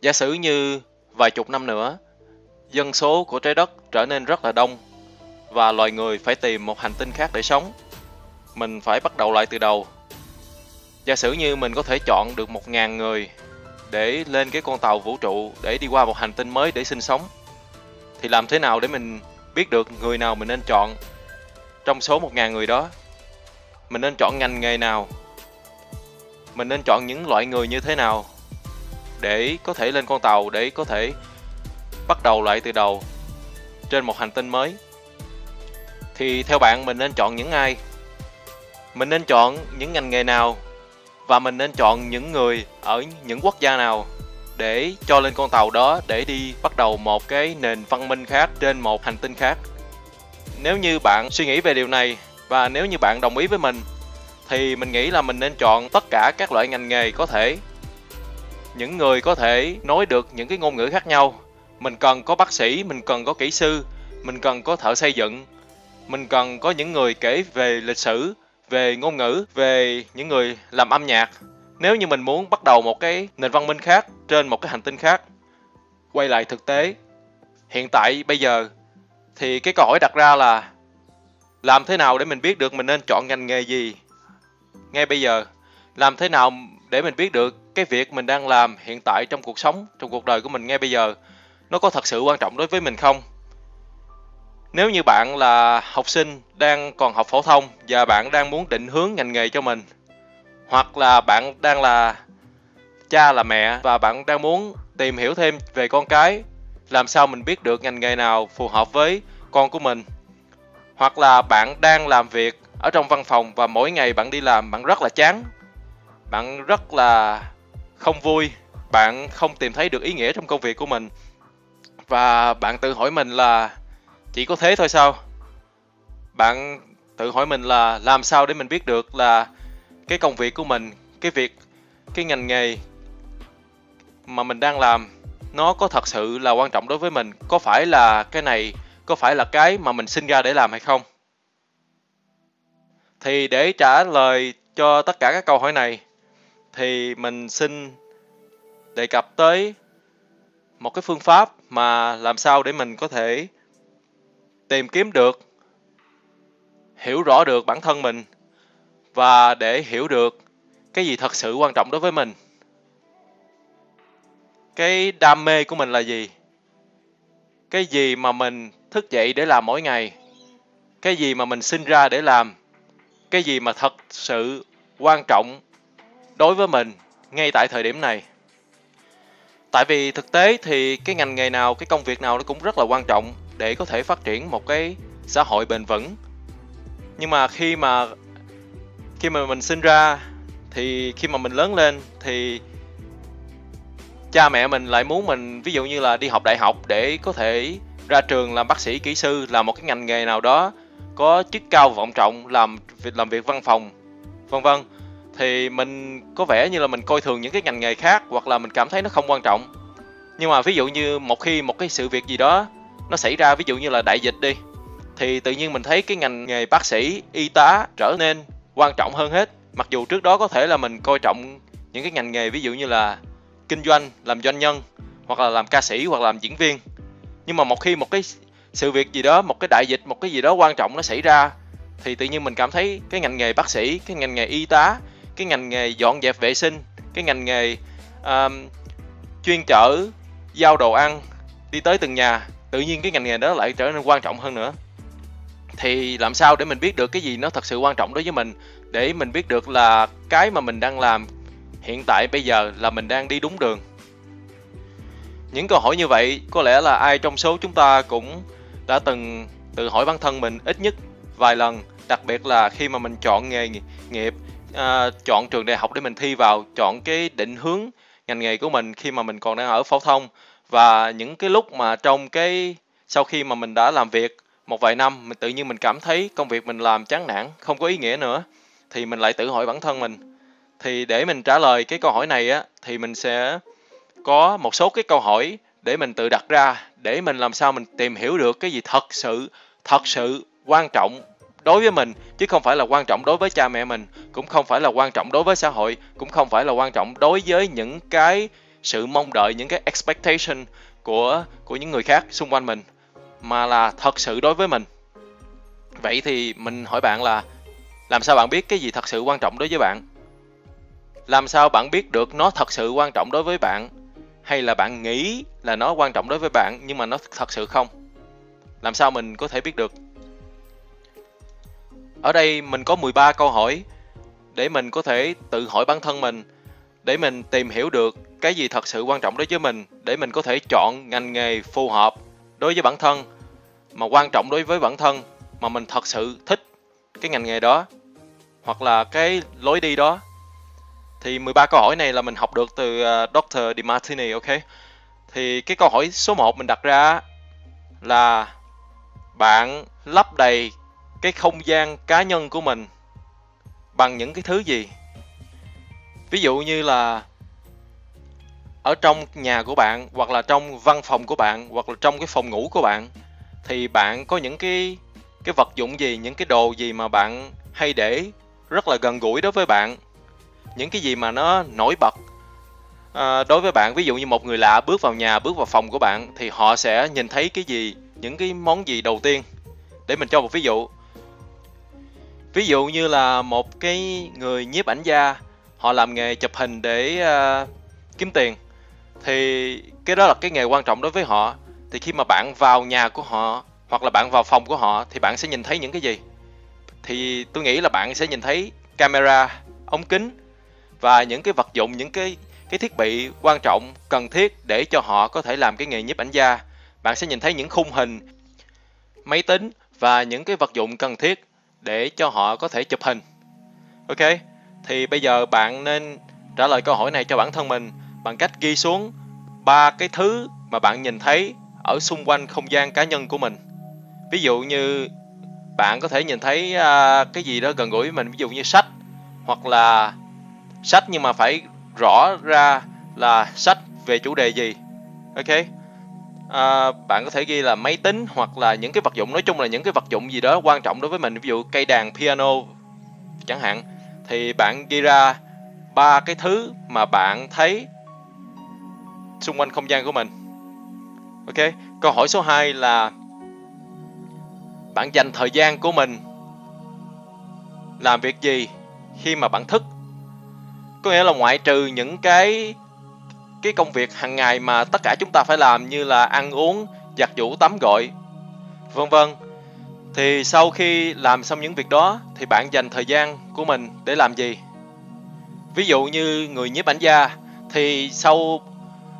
Giả sử như vài chục năm nữa, dân số của trái đất trở nên rất là đông và loài người phải tìm một hành tinh khác để sống. Mình phải bắt đầu lại từ đầu. Giả sử như mình có thể chọn được một ngàn người để lên cái con tàu vũ trụ để đi qua một hành tinh mới để sinh sống. Thì làm thế nào để mình biết được người nào mình nên chọn trong số một ngàn người đó? Mình nên chọn ngành nghề nào? Mình nên chọn những loại người như thế nào để có thể lên con tàu, để có thể bắt đầu lại từ đầu trên một hành tinh mới. Thì theo bạn, mình nên chọn những ai? Mình nên chọn những ngành nghề nào? Và mình nên chọn những người ở những quốc gia nào để cho lên con tàu đó để đi bắt đầu một cái nền văn minh khác trên một hành tinh khác? Nếu như bạn suy nghĩ về điều này và nếu như bạn đồng ý với mình, thì mình nghĩ là mình nên chọn tất cả các loại ngành nghề có thể những người có thể nói được những cái ngôn ngữ khác nhau. Mình cần có bác sĩ, mình cần có kỹ sư, mình cần có thợ xây dựng. Mình cần có những người kể về lịch sử, về ngôn ngữ, về những người làm âm nhạc. Nếu như mình muốn bắt đầu một cái nền văn minh khác trên một cái hành tinh khác, quay lại thực tế, hiện tại, bây giờ, thì cái câu hỏi đặt ra là làm thế nào để mình biết được mình nên chọn ngành nghề gì? Ngay bây giờ, làm thế nào để mình biết được cái việc mình đang làm hiện tại trong cuộc sống, trong cuộc đời của mình ngay bây giờ, nó có thật sự quan trọng đối với mình không? Nếu như bạn là học sinh đang còn học phổ thông và bạn đang muốn định hướng ngành nghề cho mình, hoặc là bạn đang là cha là mẹ và bạn đang muốn tìm hiểu thêm về con cái, làm sao mình biết được ngành nghề nào phù hợp với con của mình? Hoặc là bạn đang làm việc ở trong văn phòng và mỗi ngày bạn đi làm bạn rất là chán bạn rất là không vui. Bạn không tìm thấy được ý nghĩa trong công việc của mình. Và bạn tự hỏi mình là chỉ có thế thôi sao? Bạn tự hỏi mình là làm sao để mình biết được là cái công việc của mình, cái việc, cái ngành nghề mà mình đang làm, nó có thật sự là quan trọng đối với mình? Có phải là cái này, có phải là cái mà mình sinh ra để làm hay không? Thì để trả lời cho tất cả các câu hỏi này thì mình xin đề cập tới một cái phương pháp mà làm sao để mình có thể tìm kiếm được, hiểu rõ được bản thân mình và để hiểu được cái gì thật sự quan trọng đối với mình. Cái đam mê của mình là gì? Cái gì mà mình thức dậy để làm mỗi ngày? Cái gì mà mình sinh ra để làm? Cái gì mà thật sự quan trọng đối với mình ngay tại thời điểm này. Tại vì thực tế thì cái ngành nghề nào, cái công việc nào nó cũng rất là quan trọng để có thể phát triển một cái xã hội bền vững. Nhưng mà khi mà khi mà mình sinh ra thì khi mà mình lớn lên thì cha mẹ mình lại muốn mình, ví dụ như là đi học đại học để có thể ra trường làm bác sĩ, kỹ sư làm một cái ngành nghề nào đó có chức cao vọng trọng, làm việc làm việc văn phòng, vân vân thì mình có vẻ như là mình coi thường những cái ngành nghề khác hoặc là mình cảm thấy nó không quan trọng. Nhưng mà ví dụ như một khi một cái sự việc gì đó nó xảy ra, ví dụ như là đại dịch đi, thì tự nhiên mình thấy cái ngành nghề bác sĩ, y tá trở nên quan trọng hơn hết. Mặc dù trước đó có thể là mình coi trọng những cái ngành nghề, ví dụ như là kinh doanh, làm doanh nhân, hoặc là làm ca sĩ, hoặc là làm diễn viên. Nhưng mà một khi một cái sự việc gì đó, một cái đại dịch, một cái gì đó quan trọng nó xảy ra, thì tự nhiên mình cảm thấy cái ngành nghề bác sĩ, cái ngành nghề y tá cái ngành nghề dọn dẹp vệ sinh cái ngành nghề um, chuyên chở giao đồ ăn đi tới từng nhà. Tự nhiên cái ngành nghề đó lại trở nên quan trọng hơn nữa. Thì làm sao để mình biết được cái gì nó thật sự quan trọng đối với mình? Để mình biết được là cái mà mình đang làm hiện tại bây giờ là mình đang đi đúng đường. Những câu hỏi như vậy có lẽ là ai trong số chúng ta cũng đã từng tự hỏi bản thân mình ít nhất vài lần đặc biệt là khi mà mình chọn nghề nghiệp à, chọn trường đại học để mình thi vào chọn cái định hướng ngành nghề của mình khi mà mình còn đang ở phổ thông. Và những cái lúc mà trong cái sau khi mà mình đã làm việc một vài năm mình tự nhiên mình cảm thấy công việc mình làm chán nản không có ý nghĩa nữa thì mình lại tự hỏi bản thân mình. Thì để mình trả lời cái câu hỏi này á thì mình sẽ có một số cái câu hỏi để mình tự đặt ra để mình làm sao mình tìm hiểu được cái gì thật sự thật sự quan trọng đối với mình, chứ không phải là quan trọng đối với cha mẹ mình, cũng không phải là quan trọng đối với xã hội, cũng không phải là quan trọng đối với những cái sự mong đợi, những cái expectation của của những người khác xung quanh mình, mà là thật sự đối với mình. Vậy thì mình hỏi bạn là, làm sao bạn biết cái gì thật sự quan trọng đối với bạn? Làm sao bạn biết được nó thật sự quan trọng đối với bạn? Hay là bạn nghĩ là nó quan trọng đối với bạn, nhưng mà nó thật sự không? Làm sao mình có thể biết được? Ở đây mình có 13 câu hỏi, để mình có thể tự hỏi bản thân mình, để mình tìm hiểu được cái gì thật sự quan trọng đối với mình, để mình có thể chọn ngành nghề phù hợp đối với bản thân, mà quan trọng đối với bản thân, mà mình thật sự thích cái ngành nghề đó, hoặc là cái lối đi đó thì 13 câu hỏi này là mình học được từ ờ, Dr. DiMartini, ok thì cái câu hỏi số 1 mình đặt ra là, bạn lấp đầy cái không gian cá nhân của mình bằng những cái thứ gì? Ví dụ như là ở trong nhà của bạn hoặc là trong văn phòng của bạn hoặc là trong cái phòng ngủ của bạn thì bạn có những cái cái vật dụng gì những cái đồ gì mà bạn hay để rất là gần gũi đối với bạn? Những cái gì mà nó nổi bật? À, đối với bạn ví dụ như một người lạ bước vào nhà bước vào phòng của bạn thì họ sẽ nhìn thấy cái gì những cái món gì đầu tiên? Để mình cho một ví dụ ví dụ như là một cái người nhiếp ảnh gia họ làm nghề chụp hình để uh, kiếm tiền thì cái đó là cái nghề quan trọng đối với họ. Thì khi mà bạn vào nhà của họ hoặc là bạn vào phòng của họ thì bạn sẽ nhìn thấy những cái gì? Thì tôi nghĩ là bạn sẽ nhìn thấy camera ống kính và những cái vật dụng những cái cái thiết bị quan trọng cần thiết để cho họ có thể làm cái nghề nhiếp ảnh gia. Bạn sẽ nhìn thấy những khung hình máy tính và những cái vật dụng cần thiết để cho họ có thể chụp hình. Ok? Thì bây giờ bạn nên trả lời câu hỏi này cho bản thân mình bằng cách ghi xuống ba cái thứ mà bạn nhìn thấy ở xung quanh không gian cá nhân của mình. Ví dụ như bạn có thể nhìn thấy uh, cái gì đó gần gũi với mình ví dụ như sách hoặc là sách nhưng mà phải rõ ra là sách về chủ đề gì. Ok? À, bạn có thể ghi là máy tính hoặc là những cái vật dụng nói chung là những cái vật dụng gì đó quan trọng đối với mình. Ví dụ cây đàn piano chẳng hạn. Thì bạn ghi ra ba cái thứ mà bạn thấy xung quanh không gian của mình. Ok? Câu hỏi số 2 là bạn dành thời gian của mình làm việc gì khi mà bạn thức? Có nghĩa là ngoại trừ những cái cái công việc hàng ngày mà tất cả chúng ta phải làm như là ăn uống, giặt giũ, tắm gội, vân vân. Thì sau khi làm xong những việc đó, thì bạn dành thời gian của mình để làm gì? Ví dụ như người nhiếp ảnh gia, thì sau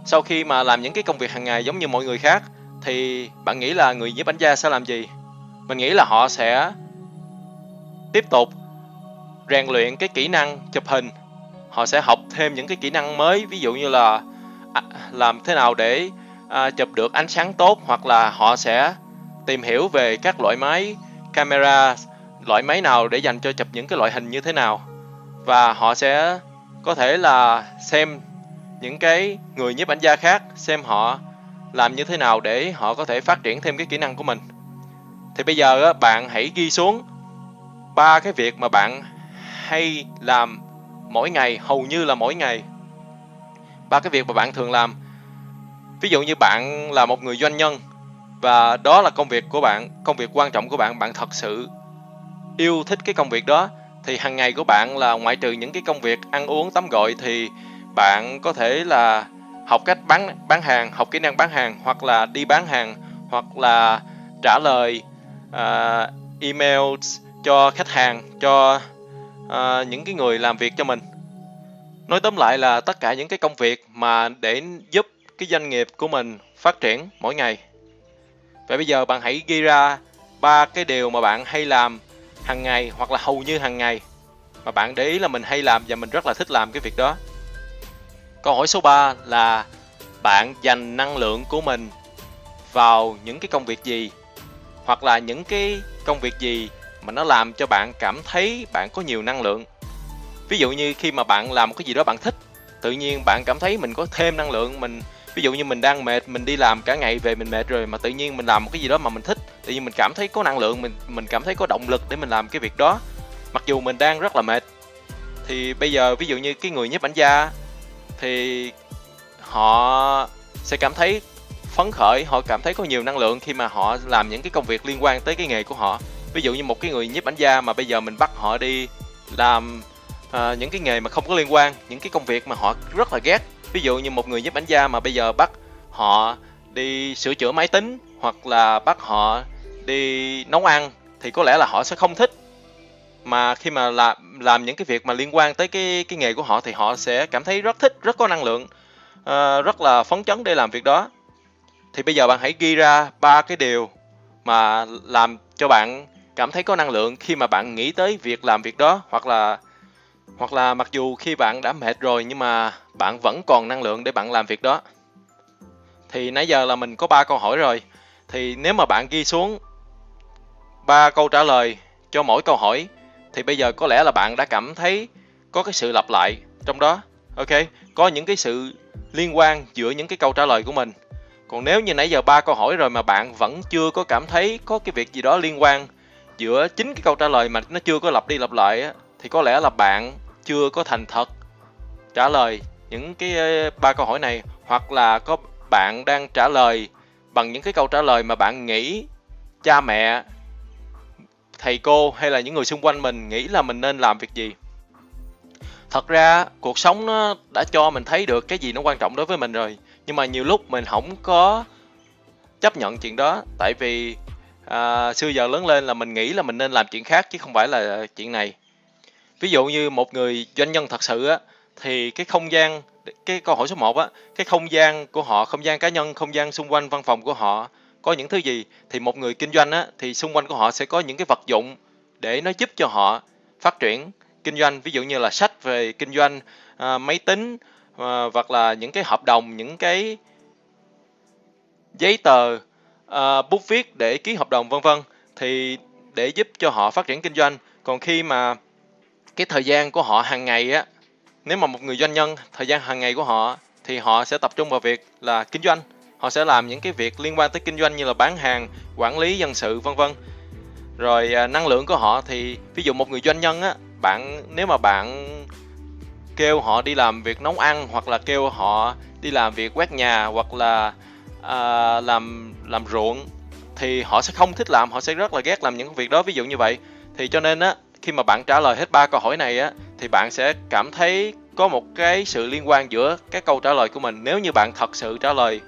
sau khi mà làm những cái công việc hàng ngày giống như mọi người khác, thì bạn nghĩ là người nhiếp ảnh gia sẽ làm gì? Mình nghĩ là họ sẽ tiếp tục rèn luyện cái kỹ năng chụp hình. Họ sẽ học thêm những cái kỹ năng mới, ví dụ như là À, làm thế nào để à, chụp được ánh sáng tốt hoặc là họ sẽ tìm hiểu về các loại máy camera loại máy nào để dành cho chụp những cái loại hình như thế nào? Và họ sẽ có thể là xem những cái người nhiếp ảnh gia khác xem họ làm như thế nào để họ có thể phát triển thêm cái kỹ năng của mình. Thì bây giờ bạn hãy ghi xuống ba cái việc mà bạn hay làm mỗi ngày hầu như là mỗi ngày ba cái việc mà bạn thường làm. Ví dụ như bạn là một người doanh nhân và đó là công việc của bạn công việc quan trọng của bạn bạn thật sự yêu thích cái công việc đó thì hàng ngày của bạn là ngoại trừ những cái công việc ăn uống tắm gội thì bạn có thể là học cách bán bán hàng học kỹ năng bán hàng hoặc là đi bán hàng hoặc là trả lời à, uh, email cho khách hàng cho uh, những cái người làm việc cho mình nói tóm lại là tất cả những cái công việc mà để giúp cái doanh nghiệp của mình phát triển mỗi ngày. Vậy bây giờ bạn hãy ghi ra ba cái điều mà bạn hay làm hàng ngày hoặc là hầu như hàng ngày mà bạn để ý là mình hay làm và mình rất là thích làm cái việc đó. Câu hỏi số 3 là bạn dành năng lượng của mình vào những cái công việc gì hoặc là những cái công việc gì mà nó làm cho bạn cảm thấy bạn có nhiều năng lượng? Ví dụ như khi mà bạn làm một cái gì đó bạn thích, tự nhiên bạn cảm thấy mình có thêm năng lượng, mình, ví dụ như mình đang mệt, mình đi làm cả ngày về mình mệt rồi mà tự nhiên mình làm một cái gì đó mà mình thích, tự nhiên mình cảm thấy có năng lượng, mình mình cảm thấy có động lực để mình làm cái việc đó. Mặc dù mình đang rất là mệt, thì bây giờ ví dụ như cái người nhiếp ảnh gia thì họ sẽ cảm thấy phấn khởi, họ cảm thấy có nhiều năng lượng khi mà họ làm những cái công việc liên quan tới cái nghề của họ. Ví dụ như một cái người nhiếp ảnh gia mà bây giờ mình bắt họ đi làm uh, những cái nghề mà không có liên quan những cái công việc mà họ rất là ghét. Ví dụ như một người nhiếp ảnh gia mà bây giờ bắt họ đi sửa chữa máy tính hoặc là bắt họ đi nấu ăn thì có lẽ là họ sẽ không thích. Mà khi mà làm làm những cái việc mà liên quan tới cái cái nghề của họ thì họ sẽ cảm thấy rất thích rất có năng lượng uh, rất là phấn chấn để làm việc đó. Thì bây giờ bạn hãy ghi ra ba cái điều mà làm cho bạn cảm thấy có năng lượng khi mà bạn nghĩ tới việc làm việc đó hoặc là hoặc là mặc dù khi bạn đã mệt rồi nhưng mà bạn vẫn còn năng lượng để bạn làm việc đó. Thì nãy giờ là mình có ba câu hỏi rồi. Thì nếu mà bạn ghi xuống ba câu trả lời cho mỗi câu hỏi, thì bây giờ có lẽ là bạn đã cảm thấy có cái sự lặp lại trong đó. Ok, có những cái sự liên quan giữa những cái câu trả lời của mình. Còn nếu như nãy giờ ba câu hỏi rồi mà bạn vẫn chưa có cảm thấy có cái việc gì đó liên quan giữa chính cái câu trả lời mà nó chưa có lặp đi lặp lại thì có lẽ là bạn chưa có thành thật trả lời những cái ba câu hỏi này hoặc là có bạn đang trả lời bằng những cái câu trả lời mà bạn nghĩ cha mẹ thầy cô hay là những người xung quanh mình nghĩ là mình nên làm việc gì. Thật ra cuộc sống nó đã cho mình thấy được cái gì nó quan trọng đối với mình rồi nhưng mà nhiều lúc mình không có chấp nhận chuyện đó. Tại vì à, xưa giờ lớn lên là mình nghĩ là mình nên làm chuyện khác chứ không phải là chuyện này ví dụ như một người doanh nhân thật sự á thì cái không gian cái câu hỏi số 1 á cái không gian của họ không gian cá nhân không gian xung quanh văn phòng của họ có những thứ gì? Thì một người kinh doanh á thì xung quanh của họ sẽ có những cái vật dụng để nó giúp cho họ phát triển kinh doanh. Ví dụ như là sách về kinh doanh à, máy tính à, hoặc là những cái hợp đồng những cái giấy tờ à, bút viết để ký hợp đồng vân vân. Thì để giúp cho họ phát triển kinh doanh. Còn khi mà cái thời gian của họ hàng ngày á nếu mà một người doanh nhân thời gian hàng ngày của họ thì họ sẽ tập trung vào việc là kinh doanh. Họ sẽ làm những cái việc liên quan tới kinh doanh như là bán hàng quản lý nhân sự vân vân. Rồi à, năng lượng của họ thì ví dụ một người doanh nhân á bạn nếu mà bạn kêu họ đi làm việc nấu ăn hoặc là kêu họ đi làm việc quét nhà hoặc là à, làm làm ruộng thì họ sẽ không thích làm họ sẽ rất là ghét làm những việc đó. Ví dụ như vậy thì cho nên á khi mà bạn trả lời hết ba câu hỏi này á, thì bạn sẽ cảm thấy có một cái sự liên quan giữa các câu trả lời của mình. Nếu như bạn thật sự trả lời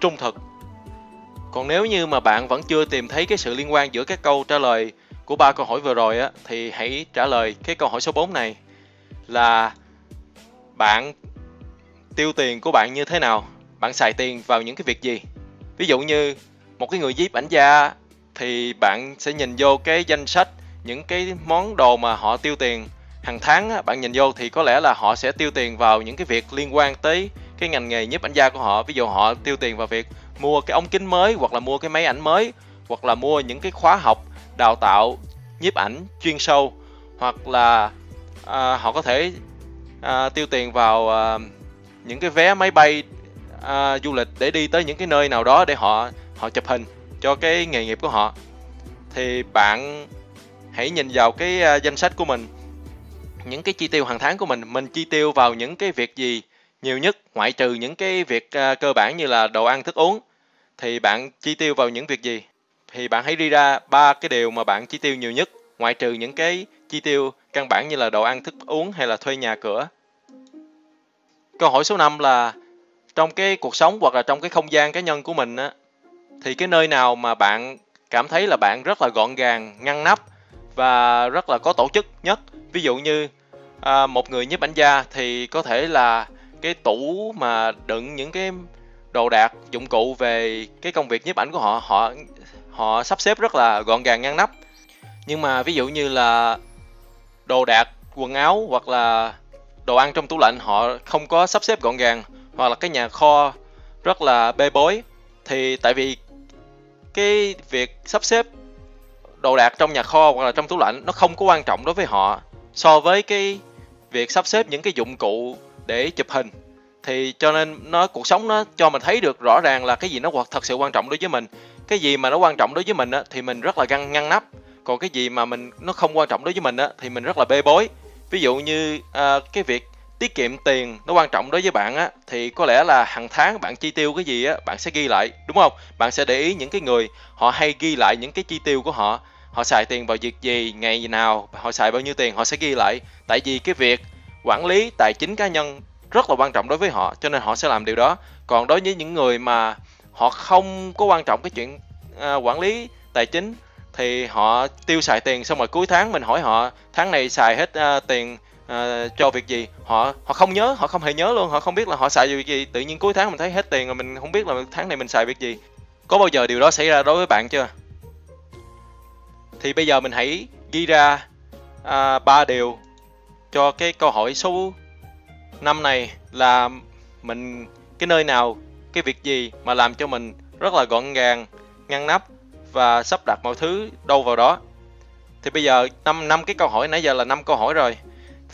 trung thực, còn nếu như mà bạn vẫn chưa tìm thấy cái sự liên quan giữa các câu trả lời của ba câu hỏi vừa rồi á, thì hãy trả lời cái câu hỏi số 4 này là bạn tiêu tiền của bạn như thế nào? Bạn xài tiền vào những cái việc gì? Ví dụ như một cái người nhiếp ảnh gia thì bạn sẽ nhìn vô cái danh sách những cái món đồ mà họ tiêu tiền. Hàng tháng á, bạn nhìn vô thì có lẽ là họ sẽ tiêu tiền vào những cái việc liên quan tới cái ngành nghề nhiếp ảnh gia của họ. Ví dụ họ tiêu tiền vào việc mua cái ống kính mới hoặc là mua cái máy ảnh mới hoặc là mua những cái khóa học đào tạo nhiếp ảnh chuyên sâu. Hoặc là à, họ có thể à, tiêu tiền vào à, những cái vé máy bay à, du lịch để đi tới những cái nơi nào đó để họ họ chụp hình cho cái nghề nghiệp của họ. Thì bạn hãy nhìn vào cái à, danh sách của mình. Những cái chi tiêu hàng tháng của mình mình chi tiêu vào những cái việc gì nhiều nhất, ngoại trừ những cái việc à, cơ bản như là đồ ăn, thức uống. Thì bạn chi tiêu vào những việc gì? Thì bạn hãy đi ra ba cái điều mà bạn chi tiêu nhiều nhất, ngoại trừ những cái chi tiêu căn bản như là đồ ăn, thức uống hay là thuê nhà cửa. Câu hỏi số 5 là, trong cái cuộc sống hoặc là trong cái không gian cá nhân của mình á, thì cái nơi nào mà bạn cảm thấy là bạn rất là gọn gàng, ngăn nắp và rất là có tổ chức nhất. Ví dụ như à, một người nhiếp ảnh gia thì có thể là cái tủ mà đựng những cái đồ đạc dụng cụ về cái công việc nhiếp ảnh của họ họ họ sắp xếp rất là gọn gàng ngăn nắp. Nhưng mà ví dụ như là đồ đạc quần áo hoặc là đồ ăn trong tủ lạnh họ không có sắp xếp gọn gàng. Hoặc là cái nhà kho rất là bê bối. Thì tại vì cái việc sắp xếp đồ đạc trong nhà kho hoặc là trong tủ lạnh nó không có quan trọng đối với họ. So với cái việc sắp xếp những cái dụng cụ để chụp hình thì cho nên nó cuộc sống nó cho mình thấy được rõ ràng là cái gì nó thật sự quan trọng đối với mình. Cái gì mà nó quan trọng đối với mình á, thì mình rất là ngăn ngăn nắp. Còn cái gì mà mình nó không quan trọng đối với mình á, thì mình rất là bê bối. Ví dụ như à, cái việc tiết kiệm tiền nó quan trọng đối với bạn á thì có lẽ là hàng tháng bạn chi tiêu cái gì á bạn sẽ ghi lại đúng không? Bạn sẽ để ý những cái người họ hay ghi lại những cái chi tiêu của họ họ xài tiền vào việc gì ngày nào họ xài bao nhiêu tiền họ sẽ ghi lại. Tại vì cái việc quản lý tài chính cá nhân rất là quan trọng đối với họ cho nên họ sẽ làm điều đó. Còn đối với những người mà họ không có quan trọng cái chuyện à, quản lý tài chính thì họ tiêu xài tiền xong rồi cuối tháng mình hỏi họ tháng này xài hết à, tiền à, cho việc gì? Họ họ không nhớ họ không hề nhớ luôn. Họ không biết là họ xài việc gì. Tự nhiên cuối tháng mình thấy hết tiền rồi mình không biết là tháng này mình xài việc gì. Có bao giờ điều đó xảy ra đối với bạn chưa? Thì bây giờ mình hãy ghi ra à, ba à, điều cho cái câu hỏi số năm này là mình cái nơi nào cái việc gì mà làm cho mình rất là gọn gàng ngăn nắp và sắp đặt mọi thứ đâu vào đó. Thì bây giờ năm năm cái câu hỏi nãy giờ là năm câu hỏi rồi.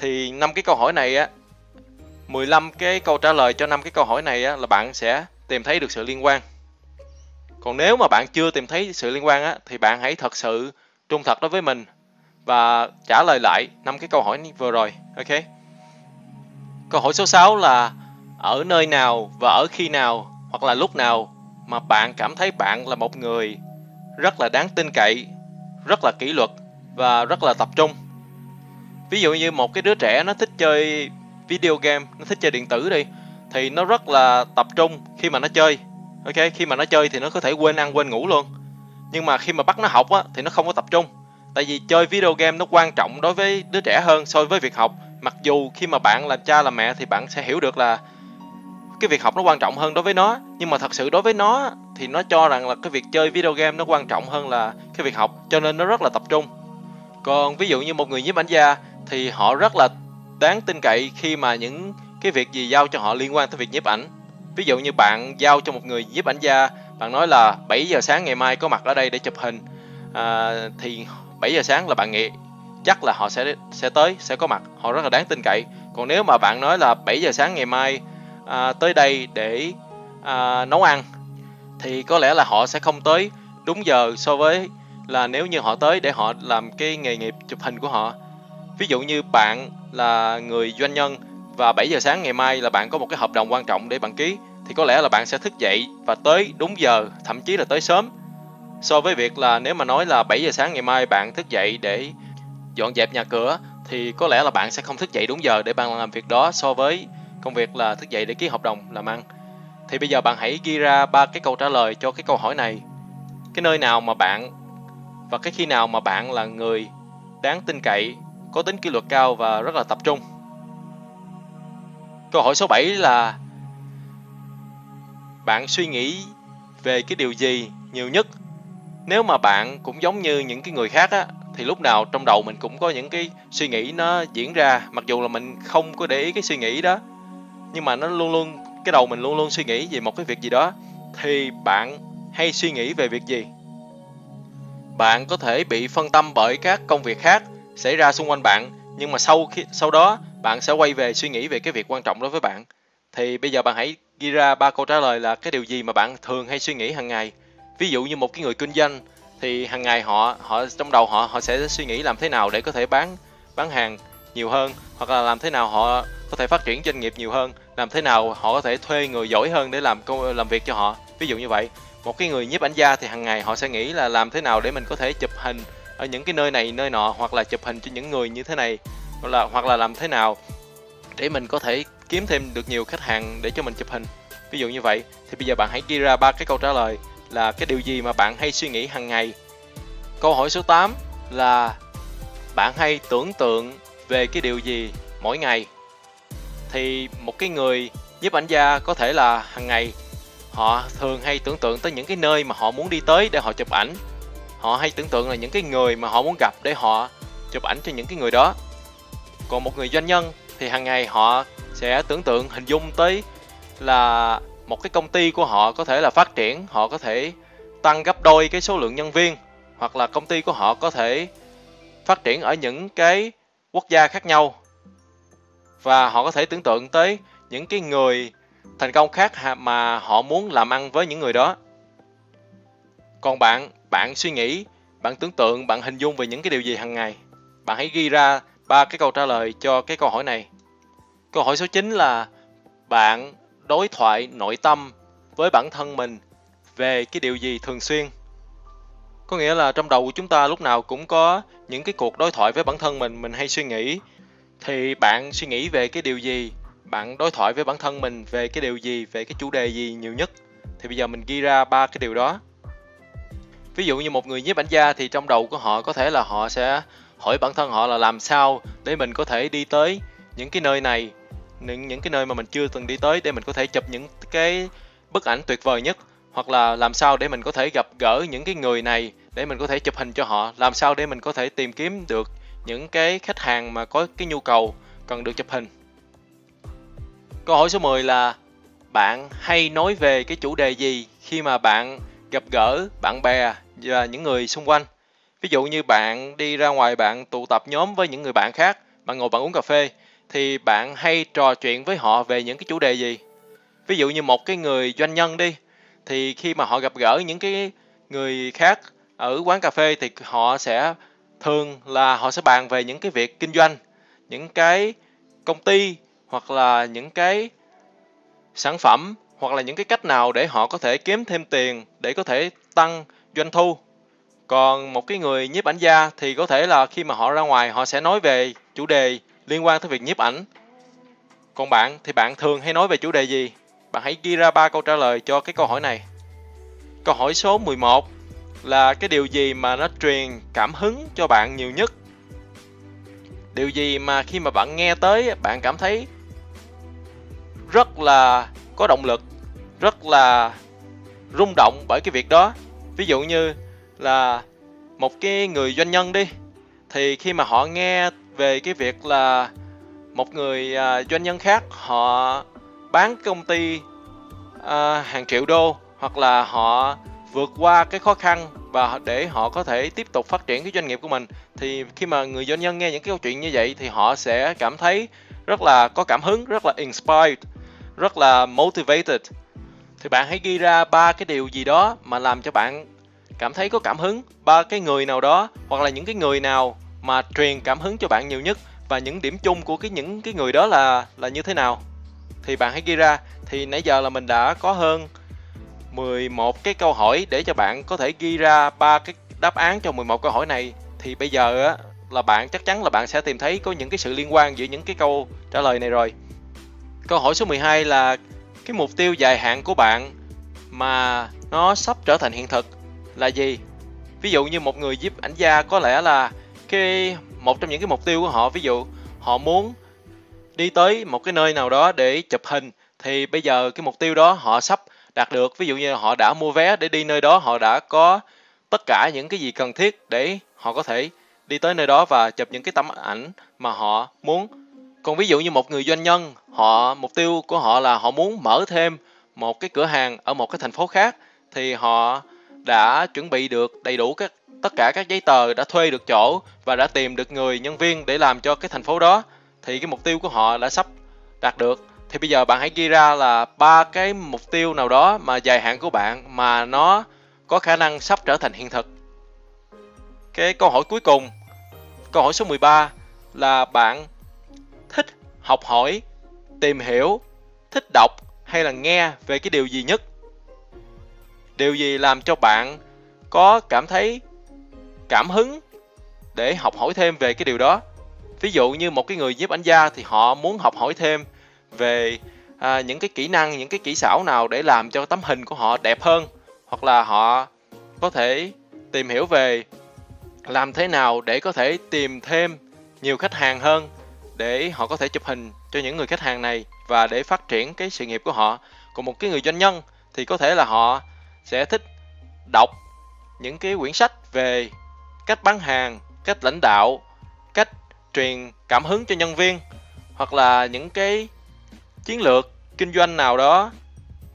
Thì năm cái câu hỏi này á 15 cái câu trả lời cho năm cái câu hỏi này á là bạn sẽ tìm thấy được sự liên quan. Còn nếu mà bạn chưa tìm thấy sự liên quan á thì bạn hãy thật sự trung thật đối với mình. Và trả lời lại năm cái câu hỏi vừa rồi, ok? Câu hỏi số 6 là, ở nơi nào và ở khi nào hoặc là lúc nào mà bạn cảm thấy bạn là một người rất là đáng tin cậy, rất là kỷ luật và rất là tập trung? Ví dụ như một cái đứa trẻ nó thích chơi video game, nó thích chơi điện tử đi, thì nó rất là tập trung khi mà nó chơi, ok? Khi mà nó chơi thì nó có thể quên ăn quên ngủ luôn nhưng mà khi mà bắt nó học á, thì nó không có tập trung. Tại vì chơi video game nó quan trọng đối với đứa trẻ hơn so với việc học. Mặc dù khi mà bạn là cha là mẹ thì bạn sẽ hiểu được là cái việc học nó quan trọng hơn đối với nó. Nhưng mà thật sự đối với nó thì nó cho rằng là cái việc chơi video game nó quan trọng hơn là cái việc học, cho nên nó rất là tập trung. Còn ví dụ như một người nhiếp ảnh gia thì họ rất là đáng tin cậy khi mà những cái việc gì giao cho họ liên quan tới việc nhiếp ảnh. Ví dụ như bạn giao cho một người nhiếp ảnh gia bạn nói là 7 giờ sáng ngày mai có mặt ở đây để chụp hình. À, thì 7 giờ sáng là bạn nghĩ chắc là họ sẽ sẽ tới sẽ có mặt. Họ rất là đáng tin cậy. Còn nếu mà bạn nói là 7 giờ sáng ngày mai à, tới đây để à, nấu ăn thì có lẽ là họ sẽ không tới đúng giờ so với là nếu như họ tới để họ làm cái nghề nghiệp chụp hình của họ. Ví dụ như bạn là người doanh nhân và 7 giờ sáng ngày mai là bạn có một cái hợp đồng quan trọng để bạn ký thì có lẽ là bạn sẽ thức dậy và tới đúng giờ, thậm chí là tới sớm. So với việc là nếu mà nói là 7 giờ sáng ngày mai bạn thức dậy để dọn dẹp nhà cửa, thì có lẽ là bạn sẽ không thức dậy đúng giờ để bạn làm việc đó so với công việc là thức dậy để ký hợp đồng làm ăn. Thì bây giờ bạn hãy ghi ra ba cái câu trả lời cho cái câu hỏi này. Cái nơi nào mà bạn và cái khi nào mà bạn là người đáng tin cậy, có tính kỷ luật cao và rất là tập trung? Câu hỏi số 7 là bạn suy nghĩ về cái điều gì nhiều nhất? Nếu mà bạn cũng giống như những cái người khác á, thì lúc nào trong đầu mình cũng có những cái suy nghĩ nó diễn ra, mặc dù là mình không có để ý cái suy nghĩ đó. Nhưng mà nó luôn luôn, cái đầu mình luôn luôn suy nghĩ về một cái việc gì đó, thì bạn hay suy nghĩ về việc gì? Bạn có thể bị phân tâm bởi các công việc khác xảy ra xung quanh bạn, nhưng mà sau khi, sau đó bạn sẽ quay về suy nghĩ về cái việc quan trọng đối với bạn. Thì bây giờ bạn hãy ghi ra ba câu trả lời là cái điều gì mà bạn thường hay suy nghĩ hàng ngày? Ví dụ như một cái người kinh doanh thì hàng ngày họ họ, trong đầu họ họ sẽ suy nghĩ làm thế nào để có thể bán bán hàng nhiều hơn, hoặc là làm thế nào họ có thể phát triển doanh nghiệp nhiều hơn, làm thế nào họ có thể thuê người giỏi hơn để làm công, làm việc cho họ. Ví dụ như vậy. Một cái người nhiếp ảnh gia thì hàng ngày họ sẽ nghĩ là làm thế nào để mình có thể chụp hình ở những cái nơi này, nơi nọ, hoặc là chụp hình cho những người như thế này, hoặc là hoặc là làm thế nào để mình có thể kiếm thêm được nhiều khách hàng để cho mình chụp hình. Ví dụ như vậy, thì bây giờ bạn hãy ghi ra ba cái câu trả lời là cái điều gì mà bạn hay suy nghĩ hàng ngày. Câu hỏi số 8 là, bạn hay tưởng tượng về cái điều gì mỗi ngày? Thì một cái người nhiếp ảnh gia có thể là hàng ngày, họ thường hay tưởng tượng tới những cái nơi mà họ muốn đi tới để họ chụp ảnh. Họ hay tưởng tượng là những cái người mà họ muốn gặp để họ chụp ảnh cho những cái người đó. Còn một người doanh nhân thì hàng ngày họ sẽ tưởng tượng, hình dung tới là một cái công ty của họ có thể là phát triển, họ có thể tăng gấp đôi cái số lượng nhân viên, hoặc là công ty của họ có thể phát triển ở những cái quốc gia khác nhau. Và họ có thể tưởng tượng tới những cái người thành công khác mà họ muốn làm ăn với những người đó. Còn bạn bạn suy nghĩ, bạn tưởng tượng, bạn hình dung về những cái điều gì hàng ngày? Bạn hãy ghi ra ba cái câu trả lời cho cái câu hỏi này. Câu hỏi số 9 là bạn đối thoại nội tâm với bản thân mình về cái điều gì thường xuyên? Có nghĩa là trong đầu của chúng ta lúc nào cũng có những cái cuộc đối thoại với bản thân mình, mình hay suy nghĩ. Thì bạn suy nghĩ về cái điều gì? Bạn đối thoại với bản thân mình về cái điều gì, về cái chủ đề gì nhiều nhất? Thì bây giờ mình ghi ra ba cái điều đó. Ví dụ như một người nhiếp ảnh gia thì trong đầu của họ có thể là họ sẽ hỏi bản thân họ là làm sao để mình có thể đi tới những cái nơi này những những cái nơi mà mình chưa từng đi tới để mình có thể chụp những cái bức ảnh tuyệt vời nhất, hoặc là làm sao để mình có thể gặp gỡ những cái người này để mình có thể chụp hình cho họ, làm sao để mình có thể tìm kiếm được những cái khách hàng mà có cái nhu cầu cần được chụp hình. Câu hỏi số 10 là, bạn hay nói về cái chủ đề gì khi mà bạn gặp gỡ bạn bè và những người xung quanh? Ví dụ như bạn đi ra ngoài bạn tụ tập nhóm với những người bạn khác, bạn ngồi bạn uống cà phê thì bạn hay trò chuyện với họ về những cái chủ đề gì? Ví dụ như một cái người doanh nhân đi, thì khi mà họ gặp gỡ những cái người khác ở quán cà phê thì họ sẽ thường là họ sẽ bàn về những cái việc kinh doanh, những cái công ty hoặc là những cái sản phẩm hoặc là những cái cách nào để họ có thể kiếm thêm tiền để có thể tăng doanh thu. Còn một cái người nhiếp ảnh gia thì có thể là khi mà họ ra ngoài họ sẽ nói về chủ đề liên quan tới việc nhiếp ảnh. Còn bạn thì bạn thường hay nói về chủ đề gì? Bạn hãy ghi ra ba câu trả lời cho cái câu hỏi này. Câu hỏi số 11 là cái điều gì mà nó truyền cảm hứng cho bạn nhiều nhất? Điều gì mà khi mà bạn nghe tới, bạn cảm thấy rất là có động lực, rất là rung động bởi cái việc đó? Ví dụ như là một cái người doanh nhân đi, thì khi mà họ nghe về cái việc là một người à, doanh nhân khác họ bán công ty à, hàng triệu đô hoặc là họ vượt qua cái khó khăn và để họ có thể tiếp tục phát triển cái doanh nghiệp của mình thì khi mà người doanh nhân nghe những cái câu chuyện như vậy thì họ sẽ cảm thấy rất là có cảm hứng rất là inspired rất là motivated. Thì bạn hãy ghi ra ba cái điều gì đó mà làm cho bạn cảm thấy có cảm hứng. Ba cái người nào đó hoặc là những cái người nào mà truyền cảm hứng cho bạn nhiều nhất và những điểm chung của cái những cái người đó là là như thế nào thì bạn hãy ghi ra thì nãy giờ là mình đã có hơn 11 cái câu hỏi để cho bạn có thể ghi ra ba cái đáp án cho 11 câu hỏi này thì bây giờ á, là bạn, chắc chắn là bạn sẽ tìm thấy có những cái sự liên quan giữa những cái câu trả lời này rồi. Câu hỏi số 12 là cái mục tiêu dài hạn của bạn mà nó sắp trở thành hiện thực là gì? Ví dụ như một người giúp ảnh gia có lẽ là cái, một trong những cái mục tiêu của họ, ví dụ họ muốn đi tới một cái nơi nào đó để chụp hình, thì bây giờ cái mục tiêu đó họ sắp đạt được. Ví dụ như họ đã mua vé để đi nơi đó, họ đã có tất cả những cái gì cần thiết để họ có thể đi tới nơi đó và chụp những cái tấm ảnh mà họ muốn. Còn ví dụ như một người doanh nhân, họ, mục tiêu của họ là họ muốn mở thêm một cái cửa hàng ở một cái thành phố khác, thì họ đã chuẩn bị được đầy đủ các tất cả các giấy tờ đã thuê được chỗ và đã tìm được người nhân viên để làm cho cái thành phố đó, thì cái mục tiêu của họ đã sắp đạt được. Thì bây giờ bạn hãy ghi ra là ba cái mục tiêu nào đó mà dài hạn của bạn mà nó có khả năng sắp trở thành hiện thực. Cái câu hỏi cuối cùng, câu hỏi số 13 là bạn thích học hỏi, tìm hiểu, thích đọc hay là nghe về cái điều gì nhất? Điều gì làm cho bạn có cảm thấy cảm hứng để học hỏi thêm về cái điều đó. Ví dụ như một cái người nhiếp ảnh gia thì họ muốn học hỏi thêm về à, những cái kỹ năng những cái kỹ xảo nào để làm cho tấm hình của họ đẹp hơn hoặc là họ có thể tìm hiểu về làm thế nào để có thể tìm thêm nhiều khách hàng hơn để họ có thể chụp hình cho những người khách hàng này và để phát triển cái sự nghiệp của họ. Còn một cái người doanh nhân thì có thể là họ sẽ thích đọc những cái quyển sách về cách bán hàng, cách lãnh đạo, cách truyền cảm hứng cho nhân viên, hoặc là những cái chiến lược kinh doanh nào đó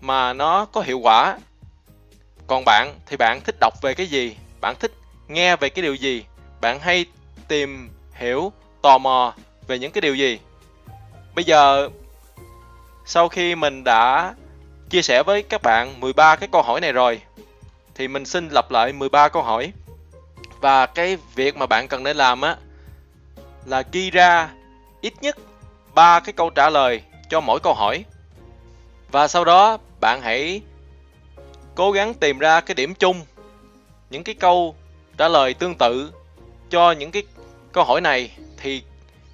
mà nó có hiệu quả. Còn bạn thì bạn thích đọc về cái gì? Bạn thích nghe về cái điều gì? Bạn hay tìm hiểu, tò mò về những cái điều gì? Bây giờ, sau khi mình đã chia sẻ với các bạn 13 cái câu hỏi này rồi, thì mình xin lặp lại 13 câu hỏi và cái việc mà bạn cần nên làm á là ghi ra ít nhất ba cái câu trả lời cho mỗi câu hỏi. Và sau đó bạn hãy cố gắng tìm ra cái điểm chung, những cái câu trả lời tương tự cho những cái câu hỏi này thì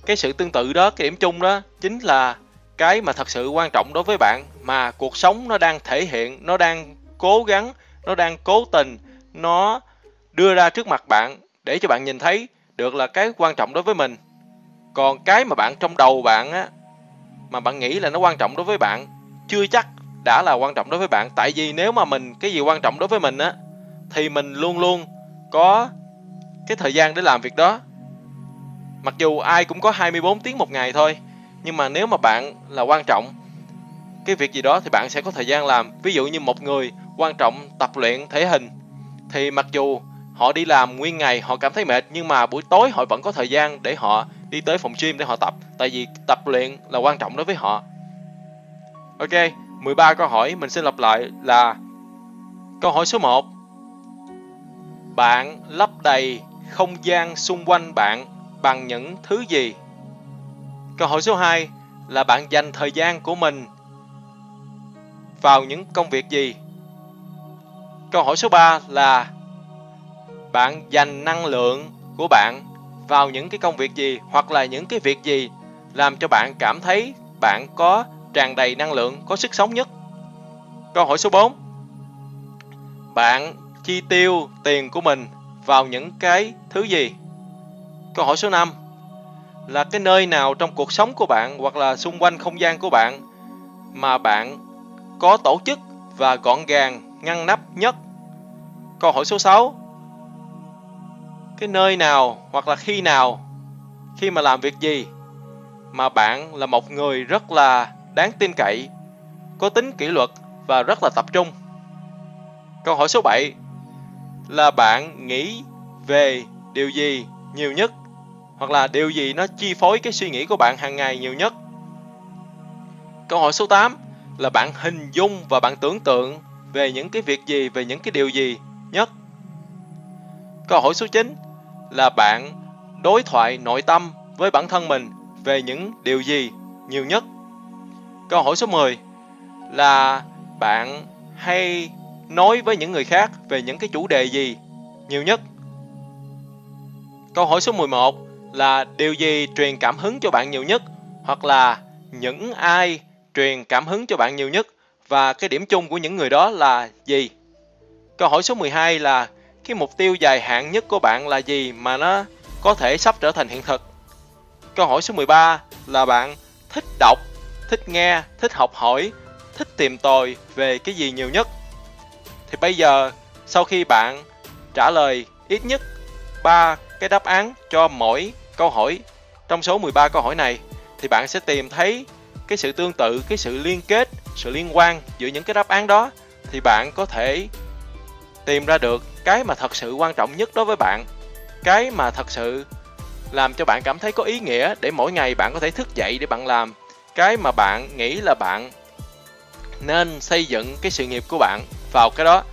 cái sự tương tự đó, cái điểm chung đó chính là cái mà thật sự quan trọng đối với bạn mà cuộc sống nó đang thể hiện, nó đang cố gắng, nó đang cố tình, nó đưa ra trước mặt bạn để cho bạn nhìn thấy được là cái quan trọng đối với mình. Còn cái mà bạn trong đầu bạn á, mà bạn nghĩ là nó quan trọng đối với bạn, chưa chắc đã là quan trọng đối với bạn. Tại vì nếu mà mình, cái gì quan trọng đối với mình á, thì mình luôn luôn có cái thời gian để làm việc đó. Mặc dù ai cũng có 24 tiếng một ngày thôi, nhưng mà nếu mà bạn là quan trọng cái việc gì đó thì bạn sẽ có thời gian làm. Ví dụ như một người quan trọng tập luyện thể hình, thì mặc dù họ đi làm nguyên ngày, họ cảm thấy mệt, nhưng mà buổi tối họ vẫn có thời gian để họ đi tới phòng gym để họ tập, tại vì tập luyện là quan trọng đối với họ. Ok 13 câu hỏi, mình xin lặp lại là câu hỏi số 1 bạn lấp đầy không gian xung quanh bạn bằng những thứ gì? Câu hỏi số 2 là bạn dành thời gian của mình vào những công việc gì? Câu hỏi số 3 là bạn dành năng lượng của bạn vào những cái công việc gì hoặc là những cái việc gì làm cho bạn cảm thấy bạn có tràn đầy năng lượng, có sức sống nhất. Câu hỏi số 4. Bạn chi tiêu tiền của mình vào những cái thứ gì? Câu hỏi số 5. Là cái nơi nào trong cuộc sống của bạn hoặc là xung quanh không gian của bạn mà bạn có tổ chức và gọn gàng, ngăn nắp nhất? Câu hỏi số 6 cái nơi nào hoặc là khi nào khi mà làm việc gì mà bạn là một người rất là đáng tin cậy, có tính kỷ luật và rất là tập trung. Câu hỏi số 7 là bạn nghĩ về điều gì nhiều nhất hoặc là điều gì nó chi phối cái suy nghĩ của bạn hàng ngày nhiều nhất. Câu hỏi số 8 là bạn hình dung và bạn tưởng tượng về những cái việc gì, về những cái điều gì nhất. Câu hỏi số 9 là bạn đối thoại nội tâm với bản thân mình về những điều gì nhiều nhất. Câu hỏi số 10 là bạn hay nói với những người khác về những cái chủ đề gì nhiều nhất. Câu hỏi số 11 là điều gì truyền cảm hứng cho bạn nhiều nhất hoặc là những ai truyền cảm hứng cho bạn nhiều nhất và cái điểm chung của những người đó là gì? Câu hỏi số 12 là cái mục tiêu dài hạn nhất của bạn là gì mà nó có thể sắp trở thành hiện thực? Câu hỏi số 13 là bạn thích đọc, thích nghe, thích học hỏi, thích tìm tòi về cái gì nhiều nhất? Thì bây giờ sau khi bạn trả lời ít nhất 3 cái đáp án cho mỗi câu hỏi trong số 13 câu hỏi này thì bạn sẽ tìm thấy cái sự tương tự, cái sự liên kết, sự liên quan giữa những cái đáp án đó thì bạn có thể tìm ra được cái mà thật sự quan trọng nhất đối với bạn. Cái mà thật sự làm cho bạn cảm thấy có ý nghĩa để mỗi ngày bạn có thể thức dậy để bạn làm. Cái mà bạn nghĩ là bạn nên xây dựng cái sự nghiệp của bạn vào cái đó.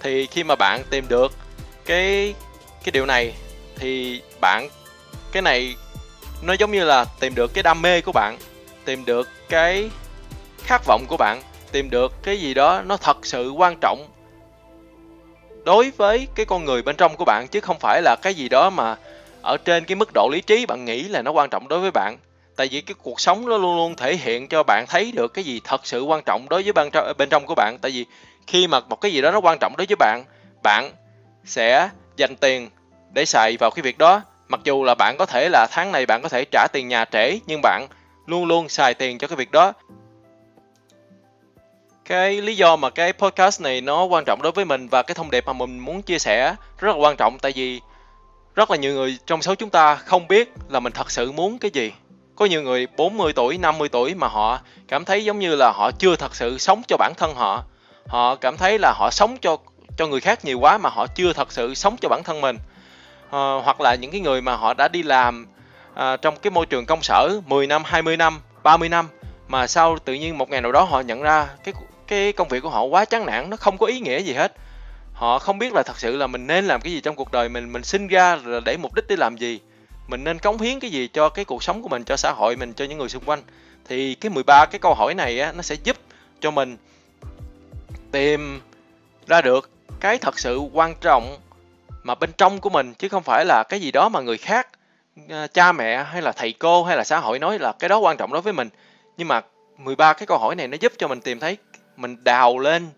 Thì khi mà bạn tìm được cái cái điều này, thì bạn, cái này nó giống như là tìm được cái đam mê của bạn, tìm được cái khát vọng của bạn, tìm được cái gì đó nó thật sự quan trọng đối với cái con người bên trong của bạn, chứ không phải là cái gì đó mà ở trên cái mức độ lý trí bạn nghĩ là nó quan trọng đối với bạn. Tại vì cái cuộc sống nó luôn luôn thể hiện cho bạn thấy được cái gì thật sự quan trọng đối với bên trong bên trong của bạn. Tại vì khi mà một cái gì đó nó quan trọng đối với bạn bạn sẽ dành tiền để xài vào cái việc đó. Mặc dù là bạn có thể là tháng này bạn có thể trả tiền nhà trễ, nhưng bạn luôn luôn xài tiền cho cái việc đó cái lý do mà cái podcast này nó quan trọng đối với mình và cái thông điệp mà mình muốn chia sẻ rất là quan trọng tại vì rất là nhiều người trong số chúng ta không biết là mình thật sự muốn cái gì. Có nhiều người 40 tuổi, 50 tuổi mà họ cảm thấy giống như là họ chưa thật sự sống cho bản thân họ. Họ cảm thấy là họ sống cho cho người khác nhiều quá mà họ chưa thật sự sống cho bản thân mình. À, hoặc là những cái người mà họ đã đi làm à, trong cái môi trường công sở 10 năm, 20 năm, 30 năm mà sau tự nhiên một ngày nào đó họ nhận ra cái cái công việc của họ quá chán nản, nó không có ý nghĩa gì hết. Họ không biết là thật sự là mình nên làm cái gì trong cuộc đời mình mình sinh ra là để mục đích để làm gì. Mình nên cống hiến cái gì cho cái cuộc sống của mình, cho xã hội mình, cho những người xung quanh. Thì cái 13 cái câu hỏi này á, nó sẽ giúp cho mình tìm ra được cái thật sự quan trọng mà bên trong của mình, chứ không phải là cái gì đó mà người khác ờ, cha mẹ hay là thầy cô hay là xã hội nói là cái đó quan trọng đối với mình. Nhưng mà 13 cái câu hỏi này nó giúp cho mình tìm thấy mình đào lên,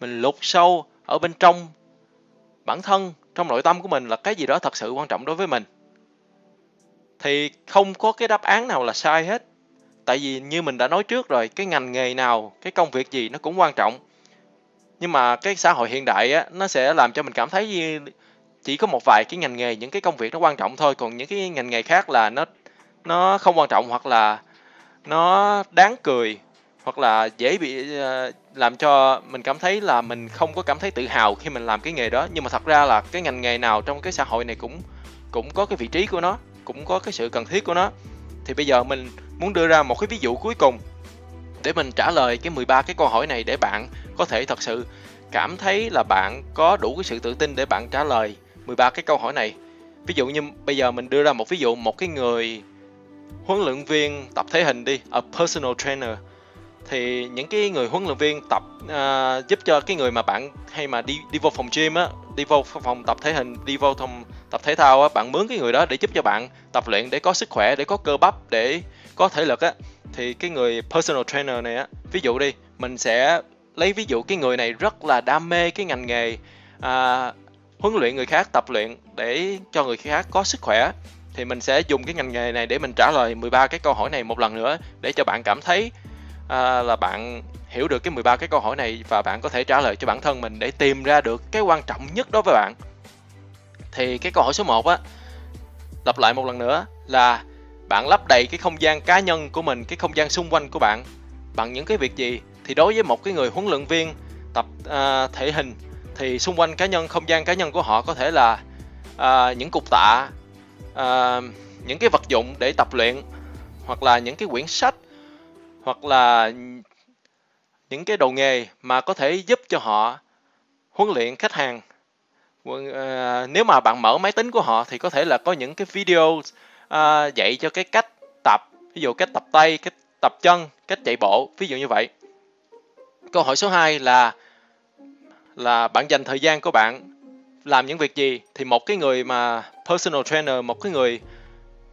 mình lục sâu ở bên trong bản thân, trong nội tâm của mình là cái gì đó thật sự quan trọng đối với mình. Thì không có cái đáp án nào là sai hết. Tại vì như mình đã nói trước rồi, cái ngành nghề nào, cái công việc gì nó cũng quan trọng. Nhưng mà cái xã hội hiện đại á, nó sẽ làm cho mình cảm thấy như chỉ có một vài cái ngành nghề, những cái công việc nó quan trọng thôi. Còn những cái ngành nghề khác là nó nó không quan trọng hoặc là nó đáng cười hoặc là dễ bị ờ, làm cho mình cảm thấy là mình không có cảm thấy tự hào khi mình làm cái nghề đó. Nhưng mà thật ra là cái ngành nghề nào trong cái xã hội này cũng cũng có cái vị trí của nó cũng có cái sự cần thiết của nó. Thì bây giờ mình muốn đưa ra một cái ví dụ cuối cùng để mình trả lời cái 13 cái câu hỏi này để bạn có thể thật sự cảm thấy là bạn có đủ cái sự tự tin để bạn trả lời 13 cái câu hỏi này. Ví dụ như bây giờ mình đưa ra một ví dụ một cái người huấn luyện viên tập thể hình đi, a personal trainer thì những cái người huấn luyện viên tập uh, giúp cho cái người mà bạn hay mà đi đi vô phòng gym á, đi vô phòng tập thể hình, đi vô phòng tập thể thao á, bạn mướn cái người đó để giúp cho bạn tập luyện để có sức khỏe, để có cơ bắp, để có thể lực á. Thì cái người personal trainer này á, ví dụ đi, mình sẽ lấy ví dụ cái người này rất là đam mê cái ngành nghề uh, huấn luyện người khác tập luyện để cho người khác có sức khỏe thì mình sẽ dùng cái ngành nghề này để mình trả lời 13 cái câu hỏi này một lần nữa để cho bạn cảm thấy à, là bạn hiểu được cái 13 cái câu hỏi này và bạn có thể trả lời cho bản thân mình để tìm ra được cái quan trọng nhất đối với bạn. Thì cái câu hỏi số 1 á lặp lại một lần nữa là bạn lấp đầy cái không gian cá nhân của mình, cái không gian xung quanh của bạn bằng những cái việc gì? Thì đối với một cái người huấn luyện viên tập à, thể hình thì xung quanh cá nhân không gian cá nhân của họ có thể là à, những cục tạ à, những cái vật dụng để tập luyện hoặc là những cái quyển sách hoặc là những cái đồ nghề mà có thể giúp cho họ huấn luyện khách hàng. Ờ, nếu mà bạn mở máy tính của họ thì có thể là có những cái video à, dạy cho cái cách tập ví dụ cách tập tay cách tập chân cách chạy bộ ví dụ như vậy. Câu hỏi số 2 là là bạn dành thời gian của bạn làm những việc gì? Thì một cái người mà personal trainer một cái người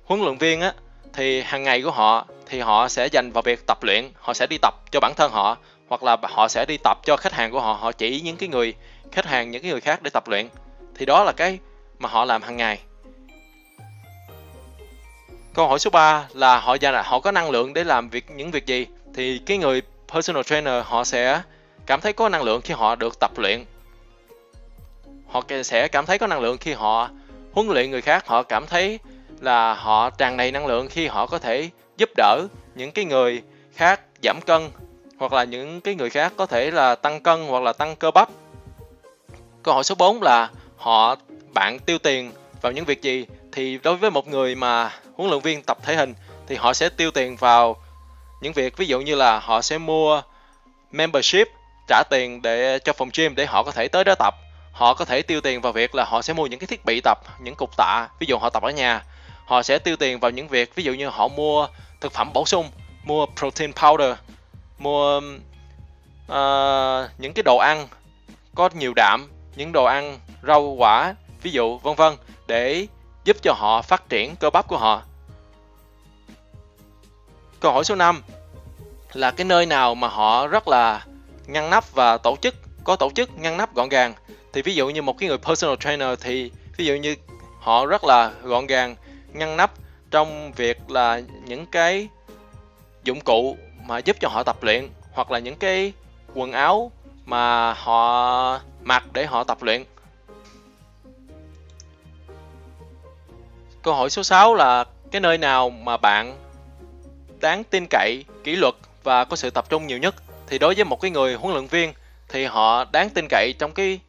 huấn luyện viên á thì hàng ngày của họ thì họ sẽ dành vào việc tập luyện, họ sẽ đi tập cho bản thân họ, hoặc là họ sẽ đi tập cho khách hàng của họ họ chỉ những cái người khách hàng, những cái người khác để tập luyện. Thì đó là cái mà họ làm hàng ngày. Câu hỏi số 3 là họ dành họ có năng lượng để làm việc, những việc gì? Thì cái người personal trainer họ sẽ cảm thấy có năng lượng khi họ được tập luyện. Họ sẽ cảm thấy có năng lượng khi họ huấn luyện người khác, họ cảm thấy là họ tràn đầy năng lượng khi họ có thể giúp đỡ những cái người khác giảm cân, hoặc là những cái người khác có thể là tăng cân hoặc là tăng cơ bắp. Câu hỏi số 4 là, họ, bạn tiêu tiền vào những việc gì? Thì đối với một người mà huấn luyện viên tập thể hình, thì họ sẽ tiêu tiền vào những việc, ví dụ như là họ sẽ mua membership, trả tiền để, cho phòng gym để họ có thể tới đó tập. Họ có thể tiêu tiền vào việc là họ sẽ mua những cái thiết bị tập, những cục tạ, ví dụ họ tập ở nhà họ sẽ tiêu tiền vào những việc ví dụ như họ mua thực phẩm bổ sung mua protein powder mua uh, những cái đồ ăn có nhiều đạm những đồ ăn rau quả ví dụ vân vân để giúp cho họ phát triển cơ bắp của họ. Câu hỏi số 5 là cái nơi nào mà họ rất là ngăn nắp và tổ chức có tổ chức ngăn nắp gọn gàng? Thì ví dụ như một cái người personal trainer thì ví dụ như họ rất là gọn gàng ngăn nắp trong việc là những cái dụng cụ mà giúp cho họ tập luyện hoặc là những cái quần áo mà họ mặc để họ tập luyện. Câu hỏi số 6 là cái nơi nào mà bạn đáng tin cậy, kỷ luật và có sự tập trung nhiều nhất thì đối với một cái người huấn luyện viên thì họ đáng tin cậy trong cái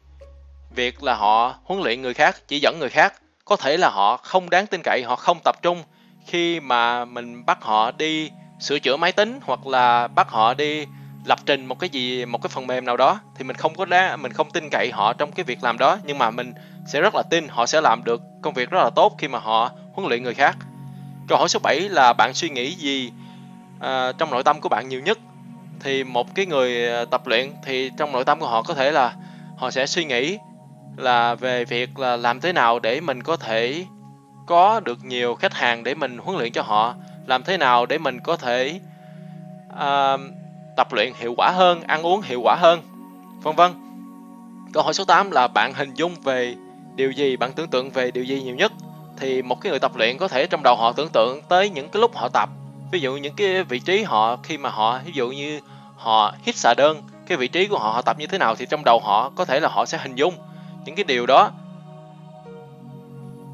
việc là họ huấn luyện người khác chỉ dẫn người khác có thể là họ không đáng tin cậy họ không tập trung khi mà mình bắt họ đi sửa chữa máy tính hoặc là bắt họ đi lập trình một cái gì một cái phần mềm nào đó thì mình không có đá mình không tin cậy họ trong cái việc làm đó nhưng mà mình sẽ rất là tin họ sẽ làm được công việc rất là tốt khi mà họ huấn luyện người khác. Câu hỏi số 7 là bạn suy nghĩ gì à, trong nội tâm của bạn nhiều nhất? Thì một cái người à, tập luyện thì trong nội tâm của họ có thể là họ sẽ suy nghĩ là về việc là làm thế nào để mình có thể có được nhiều khách hàng để mình huấn luyện cho họ, làm thế nào để mình có thể uh, tập luyện hiệu quả hơn, ăn uống hiệu quả hơn, vân vân. Câu hỏi số 8 là bạn hình dung về điều gì, bạn tưởng tượng về điều gì nhiều nhất? Thì một cái người tập luyện có thể trong đầu họ tưởng tượng tới những cái lúc họ tập. Ví dụ những cái vị trí họ khi mà họ ví dụ như họ hít xà đơn, cái vị trí của họ họ tập như thế nào thì trong đầu họ có thể là họ sẽ hình dung những cái điều đó.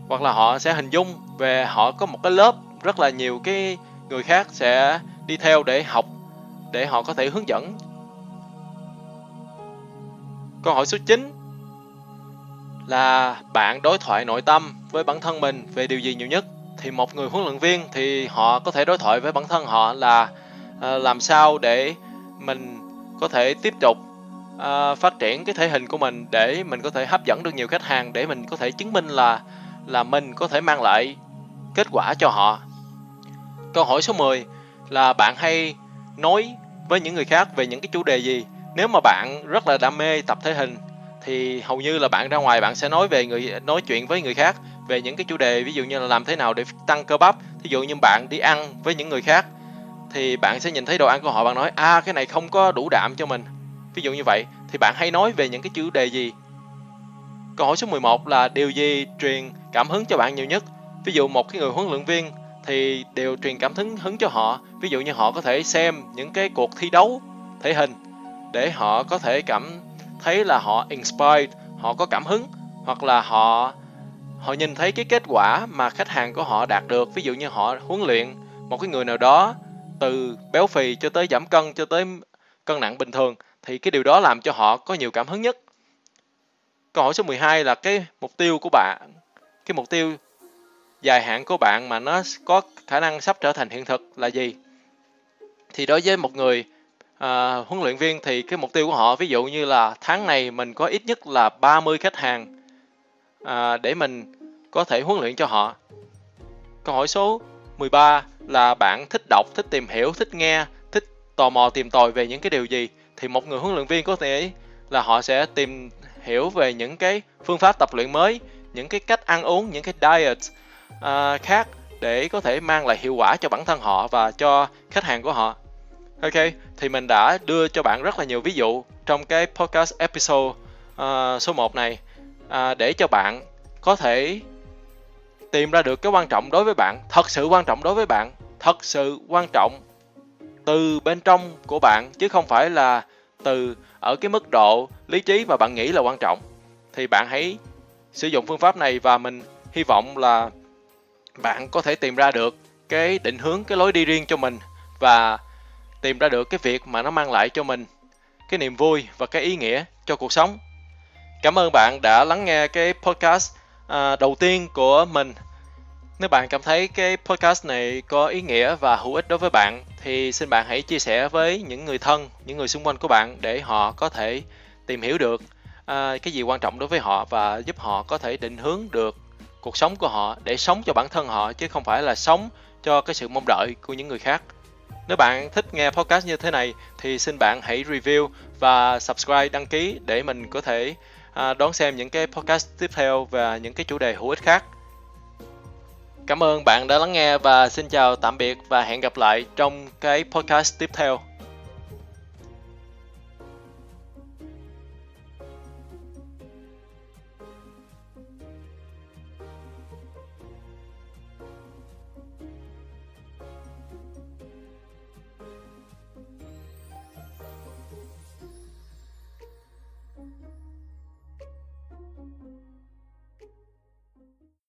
Hoặc là họ sẽ hình dung về họ có một cái lớp rất là nhiều cái người khác sẽ đi theo để học, để họ có thể hướng dẫn. Câu hỏi số 9 là bạn đối thoại nội tâm với bản thân mình về điều gì nhiều nhất? Thì một người huấn luyện viên thì họ có thể đối thoại với bản thân họ là ờ, làm sao để mình có thể tiếp tục uh, phát triển cái thể hình của mình để mình có thể hấp dẫn được nhiều khách hàng để mình có thể chứng minh là là mình có thể mang lại kết quả cho họ. Câu hỏi số 10 là bạn hay nói với những người khác về những cái chủ đề gì? Nếu mà bạn rất là đam mê tập thể hình thì hầu như là bạn ra ngoài bạn sẽ nói về người nói chuyện với người khác về những cái chủ đề ví dụ như là làm thế nào để tăng cơ bắp. Ví dụ như bạn đi ăn với những người khác thì bạn sẽ nhìn thấy đồ ăn của họ bạn nói a à, cái này không có đủ đạm cho mình ví dụ như vậy, thì bạn hay nói về những cái chủ đề gì? Câu hỏi số 11 là điều gì truyền cảm hứng cho bạn nhiều nhất? Ví dụ một cái người huấn luyện viên thì đều truyền cảm hứng hứng cho họ. Ví dụ như họ có thể xem những cái cuộc thi đấu thể hình để họ có thể cảm thấy là họ inspired, họ có cảm hứng, hoặc là họ họ nhìn thấy cái kết quả mà khách hàng của họ đạt được. Ví dụ như họ huấn luyện một cái người nào đó từ béo phì cho tới giảm cân, cho tới cân nặng bình thường thì cái điều đó làm cho họ có nhiều cảm hứng nhất. Câu hỏi số 12 là cái mục tiêu của bạn cái mục tiêu dài hạn của bạn mà nó có khả năng sắp trở thành hiện thực là gì? Thì đối với một người à, huấn luyện viên thì cái mục tiêu của họ ví dụ như là tháng này mình có ít nhất là 30 khách hàng à, để mình có thể huấn luyện cho họ. Câu hỏi số 13 là bạn thích đọc thích tìm hiểu thích nghe thích tò mò tìm tòi về những cái điều gì? Thì một người huấn luyện viên có thể là họ sẽ tìm hiểu về những cái phương pháp tập luyện mới những cái cách ăn uống những cái diet uh, khác để có thể mang lại hiệu quả cho bản thân họ và cho khách hàng của họ. Ok, thì mình đã đưa cho bạn rất là nhiều ví dụ trong cái podcast episode uh, số 1 này uh, để cho bạn có thể tìm ra được cái quan trọng đối với bạn, thật sự quan trọng đối với bạn, thật sự quan trọng từ bên trong của bạn chứ không phải là từ ở cái mức độ lý trí mà bạn nghĩ là quan trọng. Thì bạn hãy sử dụng phương pháp này và mình hy vọng là bạn có thể tìm ra được cái định hướng, cái lối đi riêng cho mình và tìm ra được cái việc mà nó mang lại cho mình cái niềm vui và cái ý nghĩa cho cuộc sống cảm ơn bạn đã lắng nghe cái podcast à, đầu tiên của mình nếu bạn cảm thấy cái podcast này có ý nghĩa và hữu ích đối với bạn thì xin bạn hãy chia sẻ với những người thân những người xung quanh của bạn để họ có thể tìm hiểu được à, cái gì quan trọng đối với họ và giúp họ có thể định hướng được cuộc sống của họ để sống cho bản thân họ chứ không phải là sống cho cái sự mong đợi của những người khác. Nếu bạn thích nghe podcast như thế này thì xin bạn hãy review và subscribe đăng ký để mình có thể à, đón xem những cái podcast tiếp theo và những cái chủ đề hữu ích khác. Cảm ơn bạn đã lắng nghe và xin chào, tạm biệt và hẹn gặp lại trong cái podcast tiếp theo.